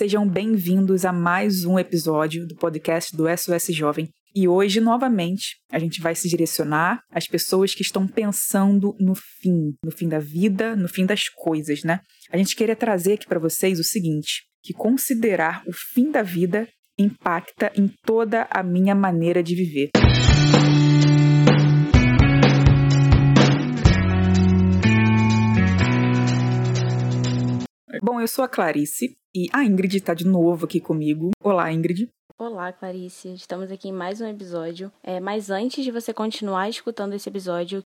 Sejam bem-vindos a mais um episódio do podcast do SOS Jovem. E hoje, novamente, a gente vai se direcionar às pessoas que estão pensando no fim, no fim da vida, no fim das coisas, né? A gente queria trazer aqui para vocês o seguinte: que considerar o fim da vida impacta em toda a minha maneira de viver. Bom, eu sou a Clarice e a Ingrid está de novo aqui comigo. Olá, Ingrid. Olá, Clarice. Estamos aqui em mais um episódio. É, mas antes de você continuar escutando esse episódio,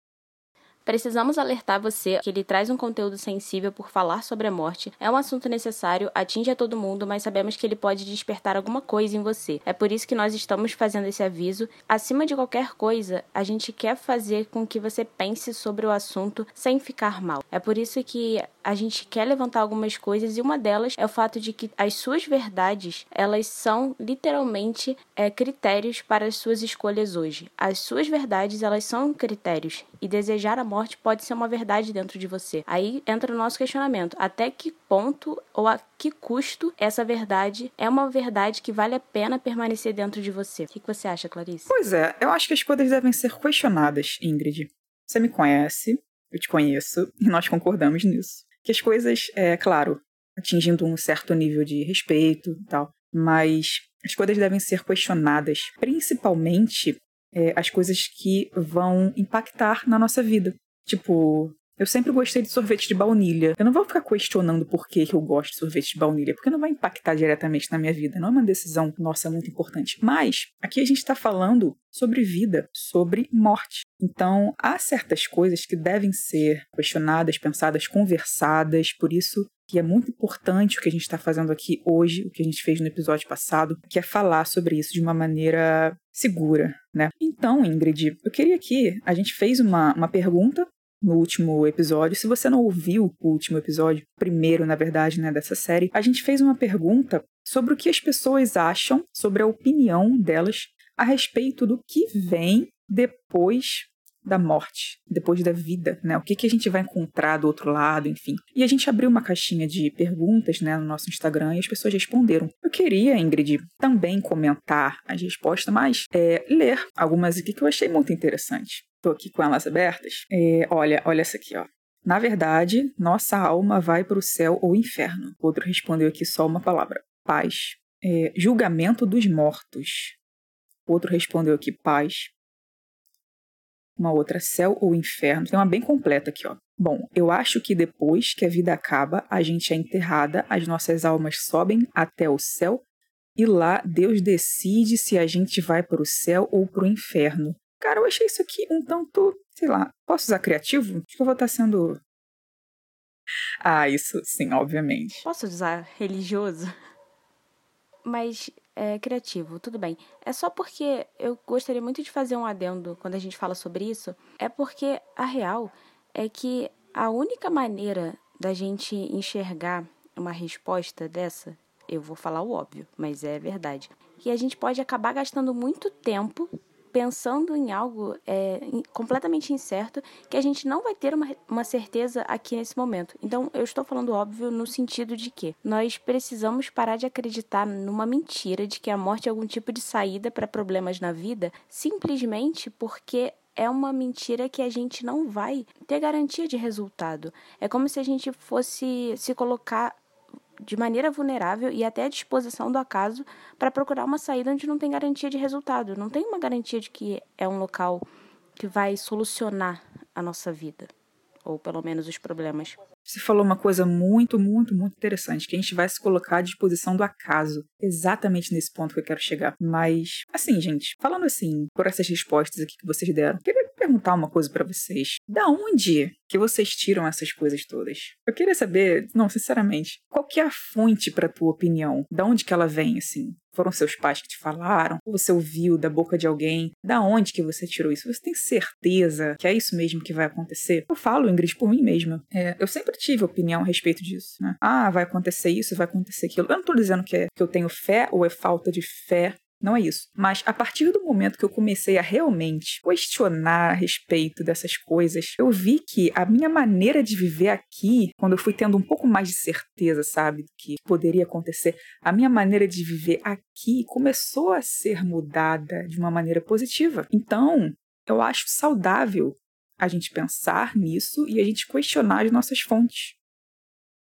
Precisamos alertar você que ele traz um conteúdo sensível por falar sobre a morte. É um assunto necessário, atinge a todo mundo, mas sabemos que ele pode despertar alguma coisa em você. É por isso que nós estamos fazendo esse aviso. Acima de qualquer coisa, a gente quer fazer com que você pense sobre o assunto sem ficar mal. É por isso que a gente quer levantar algumas coisas e uma delas é o fato de que as suas verdades, elas são literalmente é, critérios para as suas escolhas hoje. As suas verdades, elas são critérios e desejar a morte pode ser uma verdade dentro de você. Aí entra o nosso questionamento: até que ponto ou a que custo essa verdade é uma verdade que vale a pena permanecer dentro de você? O que você acha, Clarice? Pois é, eu acho que as coisas devem ser questionadas, Ingrid. Você me conhece, eu te conheço, e nós concordamos nisso. Que as coisas, é claro, atingindo um certo nível de respeito e tal, mas as coisas devem ser questionadas, principalmente é, as coisas que vão impactar na nossa vida. Tipo, eu sempre gostei de sorvete de baunilha. Eu não vou ficar questionando por que, eu gosto de sorvete de baunilha, porque não vai impactar diretamente na minha vida. Não é uma decisão, nossa, muito importante. Mas aqui a gente está falando sobre vida, sobre morte. Então, há certas coisas que devem ser questionadas, pensadas, conversadas. Por isso que é muito importante o que a gente está fazendo aqui hoje, o que a gente fez no episódio passado, que é falar sobre isso de uma maneira segura, né? Então, Ingrid, eu queria que a gente fez uma, uma pergunta no último episódio. Se você não ouviu o último episódio, primeiro, na verdade, né, dessa série, a gente fez uma pergunta sobre o que as pessoas acham, sobre a opinião delas a respeito do que vem depois da morte, depois da vida, né? O que, que a gente vai encontrar do outro lado, enfim. E a gente abriu uma caixinha de perguntas, né, no nosso Instagram e as pessoas responderam. Eu queria, Ingrid, também comentar as respostas, mas é, ler algumas aqui que eu achei muito interessante. Tô aqui com elas abertas. É, olha, olha essa aqui, ó. Na verdade, nossa alma vai para o céu ou inferno. Outro respondeu aqui só uma palavra: paz. É, julgamento dos mortos. Outro respondeu aqui: paz. Uma outra: céu ou inferno. Tem uma bem completa aqui, ó. Bom, eu acho que depois que a vida acaba, a gente é enterrada, as nossas almas sobem até o céu e lá Deus decide se a gente vai para o céu ou para o inferno. Cara, eu achei isso aqui um tanto, sei lá, posso usar criativo? Acho que eu vou estar sendo. Ah, isso sim, obviamente. Posso usar religioso? Mas é, criativo, tudo bem. É só porque eu gostaria muito de fazer um adendo quando a gente fala sobre isso. É porque a real é que a única maneira da gente enxergar uma resposta dessa, eu vou falar o óbvio, mas é verdade, que a gente pode acabar gastando muito tempo pensando em algo é, completamente incerto que a gente não vai ter uma, uma certeza aqui nesse momento. Então, eu estou falando óbvio no sentido de que nós precisamos parar de acreditar numa mentira de que a morte é algum tipo de saída para problemas na vida, simplesmente porque é uma mentira que a gente não vai ter garantia de resultado. É como se a gente fosse se colocar de maneira vulnerável e até à disposição do acaso para procurar uma saída onde não tem garantia de resultado, não tem uma garantia de que é um local que vai solucionar a nossa vida, ou pelo menos os problemas. Você falou uma coisa muito, muito, muito interessante, que a gente vai se colocar à disposição do acaso. Exatamente nesse ponto que eu quero chegar. Mas, assim, gente, falando assim, por essas respostas aqui que vocês deram, queria perguntar uma coisa para vocês. Da onde que vocês tiram essas coisas todas? Eu queria saber, não, sinceramente, qual que é a fonte para tua opinião? Da onde que ela vem, assim? Foram seus pais que te falaram? Ou você ouviu da boca de alguém? Da onde que você tirou isso? Você tem certeza que é isso mesmo que vai acontecer? Eu falo, Ingrid, por mim mesma. É, eu sempre tive opinião a respeito disso, né? Ah, vai acontecer isso, vai acontecer aquilo. Eu não tô dizendo que, é, que eu tenho fé ou é falta de fé Não é isso. Mas a partir do momento que eu comecei a realmente questionar a respeito dessas coisas, eu vi que a minha maneira de viver aqui, quando eu fui tendo um pouco mais de certeza, sabe, do que poderia acontecer, a minha maneira de viver aqui começou a ser mudada de uma maneira positiva. Então, eu acho saudável a gente pensar nisso e a gente questionar as nossas fontes.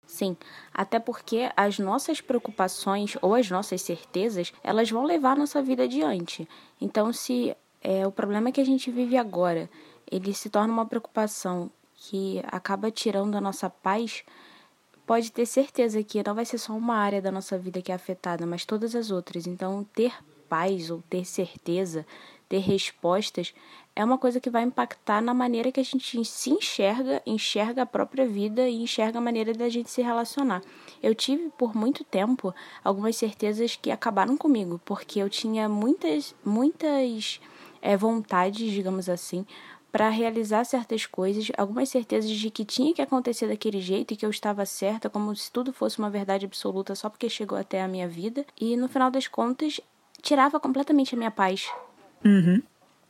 Sim, até porque as nossas preocupações ou as nossas certezas, elas vão levar a nossa vida adiante. Então, se é, o problema que a gente vive agora, ele se torna uma preocupação que acaba tirando a nossa paz, pode ter certeza que não vai ser só uma área da nossa vida que é afetada, mas todas as outras. Então, ter paz ou ter certeza, ter respostas, é uma coisa que vai impactar na maneira que a gente se enxerga, enxerga a própria vida e enxerga a maneira da gente se relacionar. Eu tive por muito tempo algumas certezas que acabaram comigo, porque eu tinha muitas, muitas é, vontades, digamos assim, para realizar certas coisas, algumas certezas de que tinha que acontecer daquele jeito e que eu estava certa, como se tudo fosse uma verdade absoluta só porque chegou até a minha vida, e no final das contas tirava completamente a minha paz. Uhum.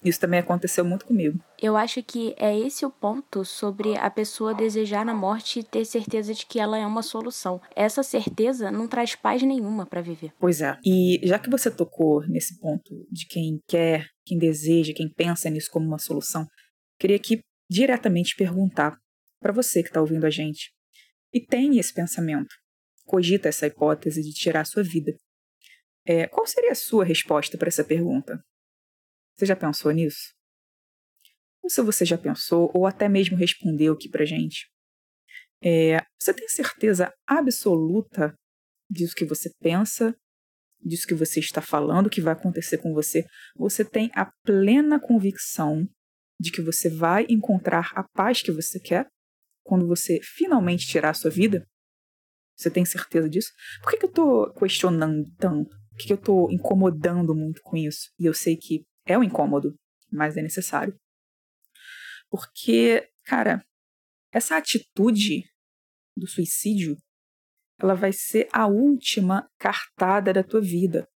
Isso também aconteceu muito comigo. Eu acho que é esse o ponto sobre a pessoa desejar na morte e ter certeza de que ela é uma solução. Essa certeza não traz paz nenhuma para viver. Pois é. E já que você tocou nesse ponto de quem quer, quem deseja, quem pensa nisso como uma solução, queria aqui diretamente perguntar para você que está ouvindo a gente e tem esse pensamento, cogita essa hipótese de tirar a sua vida. É, qual seria a sua resposta para essa pergunta? Você já pensou nisso? Ou se você já pensou, ou até mesmo respondeu aqui pra gente. É, você tem certeza absoluta disso que você pensa, disso que você está falando, que vai acontecer com você? Você tem a plena convicção de que você vai encontrar a paz que você quer quando você finalmente tirar a sua vida? Você tem certeza disso? Por que, que eu estou questionando tanto? Por que, que eu estou incomodando muito com isso? E eu sei que é um incômodo, mas é necessário. Porque, cara, essa atitude do suicídio, ela vai ser a última cartada da tua vida.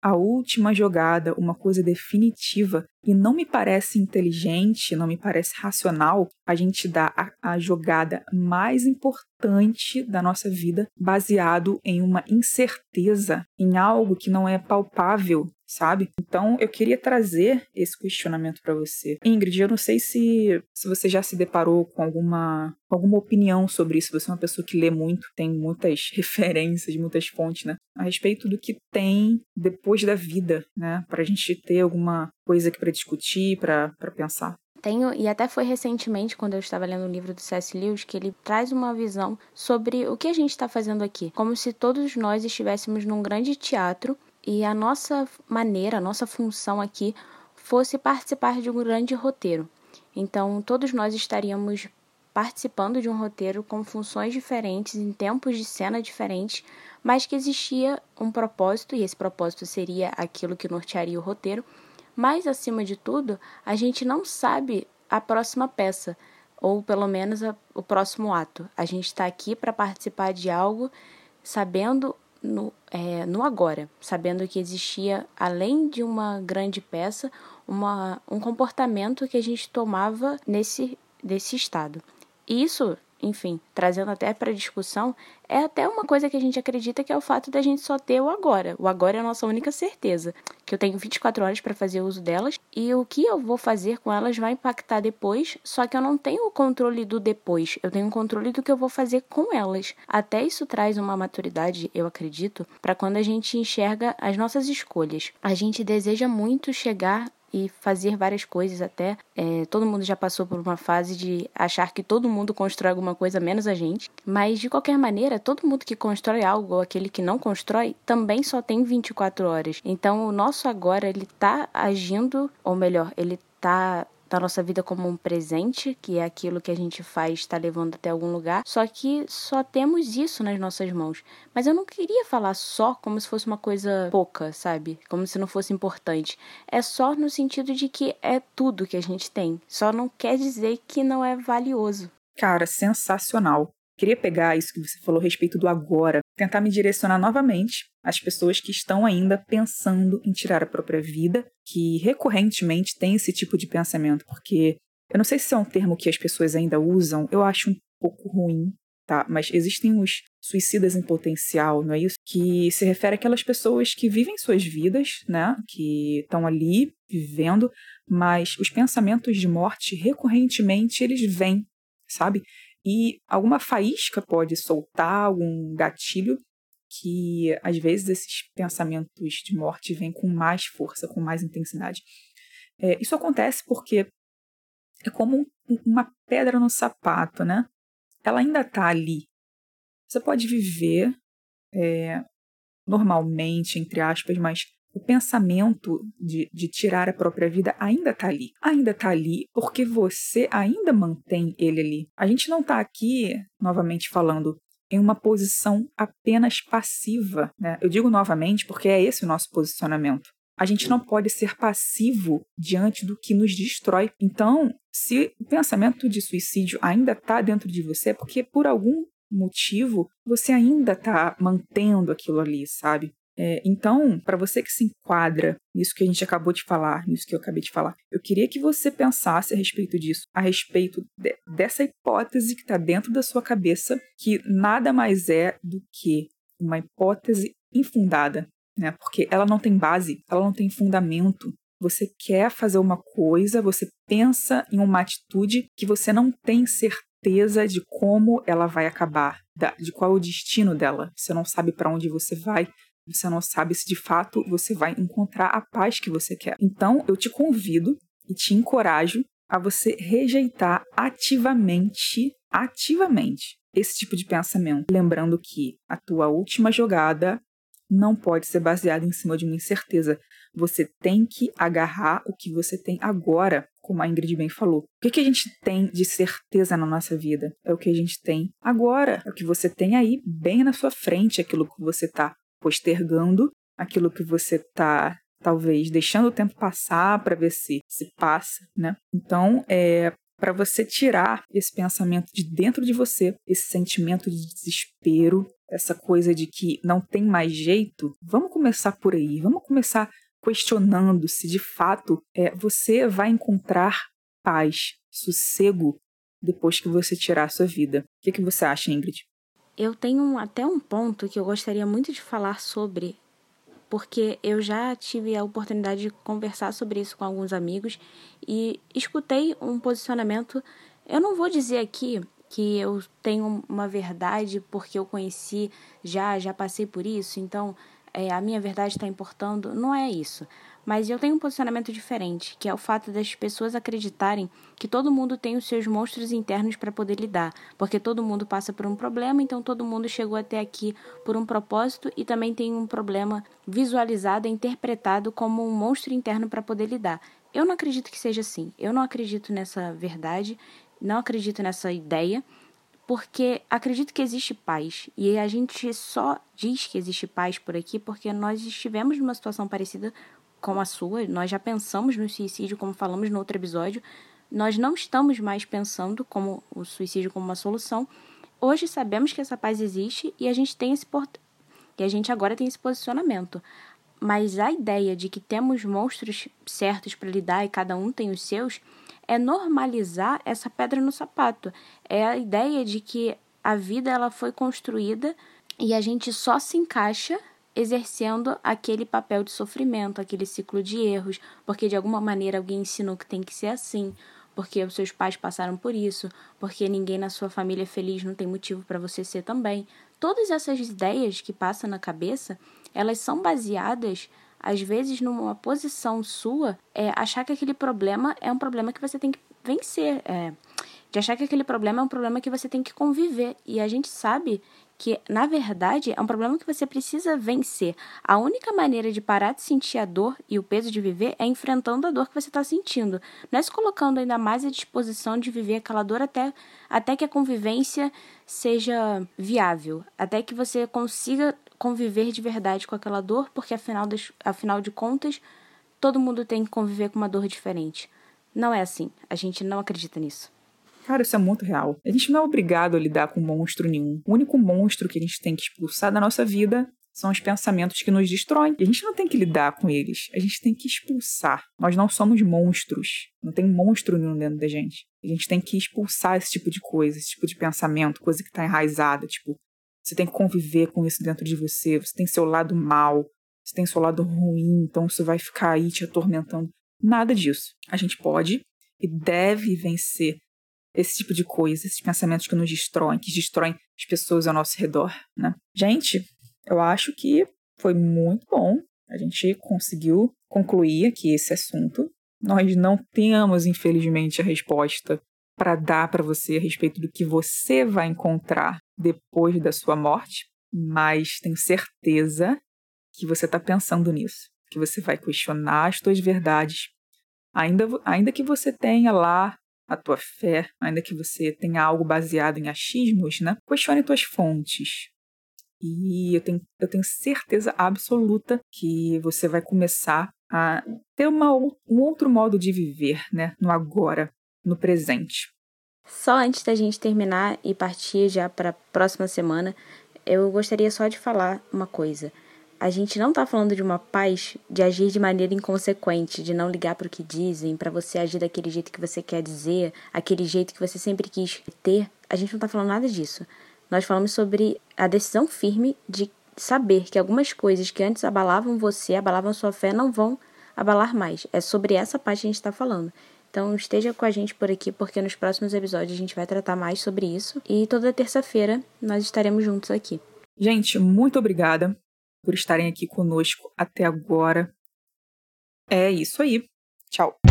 A última jogada, uma coisa definitiva. E não me parece inteligente, não me parece racional a gente dar a, a jogada mais importante da nossa vida baseado em uma incerteza, em algo que não é palpável, sabe? Então eu queria trazer esse questionamento para você. Ingrid, eu não sei se, se você já se deparou com alguma, alguma opinião sobre isso. Você é uma pessoa que lê muito, tem muitas referências, muitas fontes, né? A respeito do que tem depois da vida, né? Pra gente ter alguma coisa aqui para discutir, para pensar. Tenho, e até foi recentemente, quando eu estava lendo um livro do C.S. Lewis, que ele traz uma visão sobre o que a gente está fazendo aqui. Como se todos nós estivéssemos num grande teatro e a nossa maneira, a nossa função aqui fosse participar de um grande roteiro. Então, todos nós estaríamos participando de um roteiro com funções diferentes, em tempos de cena diferentes, mas que existia um propósito, e esse propósito seria aquilo que nortearia o roteiro. Mas, acima de tudo, a gente não sabe a próxima peça, ou pelo menos a, o próximo ato. A gente está aqui para participar de algo sabendo no, é, no agora, sabendo que existia, além de uma grande peça, uma, um comportamento que a gente tomava nesse desse estado. Isso enfim, trazendo até para discussão, é até uma coisa que a gente acredita que é o fato da gente só ter o agora. O agora é a nossa única certeza, que eu tenho 24 horas para fazer uso delas e o que eu vou fazer com elas vai impactar depois, só que eu não tenho o controle do depois, eu tenho o controle do que eu vou fazer com elas. Até isso traz uma maturidade, eu acredito, para quando a gente enxerga as nossas escolhas. A gente deseja muito chegar e fazer várias coisas até. É, todo mundo já passou por uma fase de achar que todo mundo constrói alguma coisa menos a gente. Mas de qualquer maneira, todo mundo que constrói algo ou aquele que não constrói também só tem 24 horas. Então o nosso agora ele tá agindo, ou melhor, ele tá da nossa vida como um presente, que é aquilo que a gente faz, está levando até algum lugar. Só que só temos isso nas nossas mãos. Mas eu não queria falar só como se fosse uma coisa pouca, sabe? Como se não fosse importante. É só no sentido de que é tudo que a gente tem. Só não quer dizer que não é valioso. Cara, sensacional. Queria pegar isso que você falou a respeito do agora, tentar me direcionar novamente às pessoas que estão ainda pensando em tirar a própria vida, que recorrentemente têm esse tipo de pensamento, porque eu não sei se é um termo que as pessoas ainda usam, eu acho um pouco ruim, tá? Mas existem os suicidas em potencial, não é isso? Que se refere àquelas pessoas que vivem suas vidas, né? Que estão ali vivendo, mas os pensamentos de morte recorrentemente eles vêm, sabe? E alguma faísca pode soltar algum gatilho que às vezes esses pensamentos de morte vêm com mais força, com mais intensidade. É, isso acontece porque é como uma pedra no sapato, né? Ela ainda está ali. Você pode viver é, normalmente, entre aspas, mas o pensamento de, de tirar a própria vida ainda está ali. Ainda está ali porque você ainda mantém ele ali. A gente não está aqui, novamente falando, em uma posição apenas passiva. Né? Eu digo novamente porque é esse o nosso posicionamento. A gente não pode ser passivo diante do que nos destrói. Então, se o pensamento de suicídio ainda está dentro de você, é porque por algum motivo você ainda está mantendo aquilo ali, sabe? É, então, para você que se enquadra nisso que a gente acabou de falar, nisso que eu acabei de falar, eu queria que você pensasse a respeito disso, a respeito de, dessa hipótese que está dentro da sua cabeça, que nada mais é do que uma hipótese infundada, né? Porque ela não tem base, ela não tem fundamento. Você quer fazer uma coisa, você pensa em uma atitude que você não tem certeza de como ela vai acabar, de qual é o destino dela. Você não sabe para onde você vai, você não sabe se de fato você vai encontrar a paz que você quer. Então, eu te convido e te encorajo a você rejeitar ativamente, ativamente esse tipo de pensamento, lembrando que a tua última jogada não pode ser baseada em cima de uma incerteza. Você tem que agarrar o que você tem agora, como a Ingrid bem falou. O que, a gente tem de certeza na nossa vida? É o que a gente tem agora. É o que você tem aí, bem na sua frente, aquilo que você está postergando aquilo que você está talvez deixando o tempo passar para ver se se passa, né? Então, é para você tirar esse pensamento de dentro de você, esse sentimento de desespero, essa coisa de que não tem mais jeito, vamos começar por aí, vamos começar questionando se de fato é, você vai encontrar paz, sossego depois que você tirar a sua vida. O que, que você acha, Ingrid? Eu tenho até um ponto que eu gostaria muito de falar sobre, porque eu já tive a oportunidade de conversar sobre isso com alguns amigos e escutei um posicionamento. Eu não vou dizer aqui que eu tenho uma verdade porque eu conheci já, já passei por isso, então é, a minha verdade está importando. Não é isso. Mas eu tenho um posicionamento diferente, que é o fato das pessoas acreditarem que todo mundo tem os seus monstros internos para poder lidar, porque todo mundo passa por um problema, então todo mundo chegou até aqui por um propósito e também tem um problema visualizado interpretado como um monstro interno para poder lidar. Eu não acredito que seja assim. Eu não acredito nessa verdade, não acredito nessa ideia porque acredito que existe paz e a gente só diz que existe paz por aqui porque nós estivemos numa situação parecida como a sua, nós já pensamos no suicídio, como falamos no outro episódio, nós não estamos mais pensando como o suicídio como uma solução. Hoje sabemos que essa paz existe e a gente tem esse port... e a gente agora tem esse posicionamento. Mas a ideia de que temos monstros certos para lidar e cada um tem os seus é normalizar essa pedra no sapato. É a ideia de que a vida ela foi construída e a gente só se encaixa exercendo aquele papel de sofrimento, aquele ciclo de erros, porque de alguma maneira alguém ensinou que tem que ser assim, porque os seus pais passaram por isso, porque ninguém na sua família é feliz não tem motivo para você ser também. Todas essas ideias que passam na cabeça, elas são baseadas às vezes numa posição sua é achar que aquele problema é um problema que você tem que vencer, é, de achar que aquele problema é um problema que você tem que conviver. E a gente sabe que, na verdade, é um problema que você precisa vencer. A única maneira de parar de sentir a dor e o peso de viver é enfrentando a dor que você está sentindo. Não é se colocando ainda mais à disposição de viver aquela dor até, até que a convivência seja viável, até que você consiga conviver de verdade com aquela dor, porque afinal, de, afinal de contas, todo mundo tem que conviver com uma dor diferente. Não é assim. A gente não acredita nisso. Cara, isso é muito real. A gente não é obrigado a lidar com monstro nenhum. O único monstro que a gente tem que expulsar da nossa vida são os pensamentos que nos destroem. E a gente não tem que lidar com eles, a gente tem que expulsar. Nós não somos monstros. Não tem monstro nenhum dentro da gente. A gente tem que expulsar esse tipo de coisa, esse tipo de pensamento, coisa que está enraizada. Tipo, você tem que conviver com isso dentro de você. Você tem seu lado mal, você tem seu lado ruim, então isso vai ficar aí te atormentando. Nada disso. A gente pode e deve vencer esse tipo de coisa, esses pensamentos que nos destroem, que destroem as pessoas ao nosso redor, né? Gente, eu acho que foi muito bom. A gente conseguiu concluir aqui esse assunto. Nós não temos, infelizmente, a resposta para dar para você a respeito do que você vai encontrar depois da sua morte, mas tenho certeza que você está pensando nisso, que você vai questionar as suas verdades, ainda, ainda que você tenha lá a tua fé, ainda que você tenha algo baseado em achismos, né? Questione tuas fontes. E eu tenho, eu tenho certeza absoluta que você vai começar a ter uma, um outro modo de viver, né? No agora, no presente. Só antes da gente terminar e partir já para a próxima semana, eu gostaria só de falar uma coisa. A gente não está falando de uma paz de agir de maneira inconsequente, de não ligar para o que dizem, para você agir daquele jeito que você quer dizer, aquele jeito que você sempre quis ter. A gente não está falando nada disso. Nós falamos sobre a decisão firme de saber que algumas coisas que antes abalavam você, abalavam sua fé, não vão abalar mais. É sobre essa parte que a gente está falando. Então esteja com a gente por aqui, porque nos próximos episódios a gente vai tratar mais sobre isso. E toda terça-feira nós estaremos juntos aqui. Gente, muito obrigada por estarem aqui conosco até agora. É isso aí. Tchau.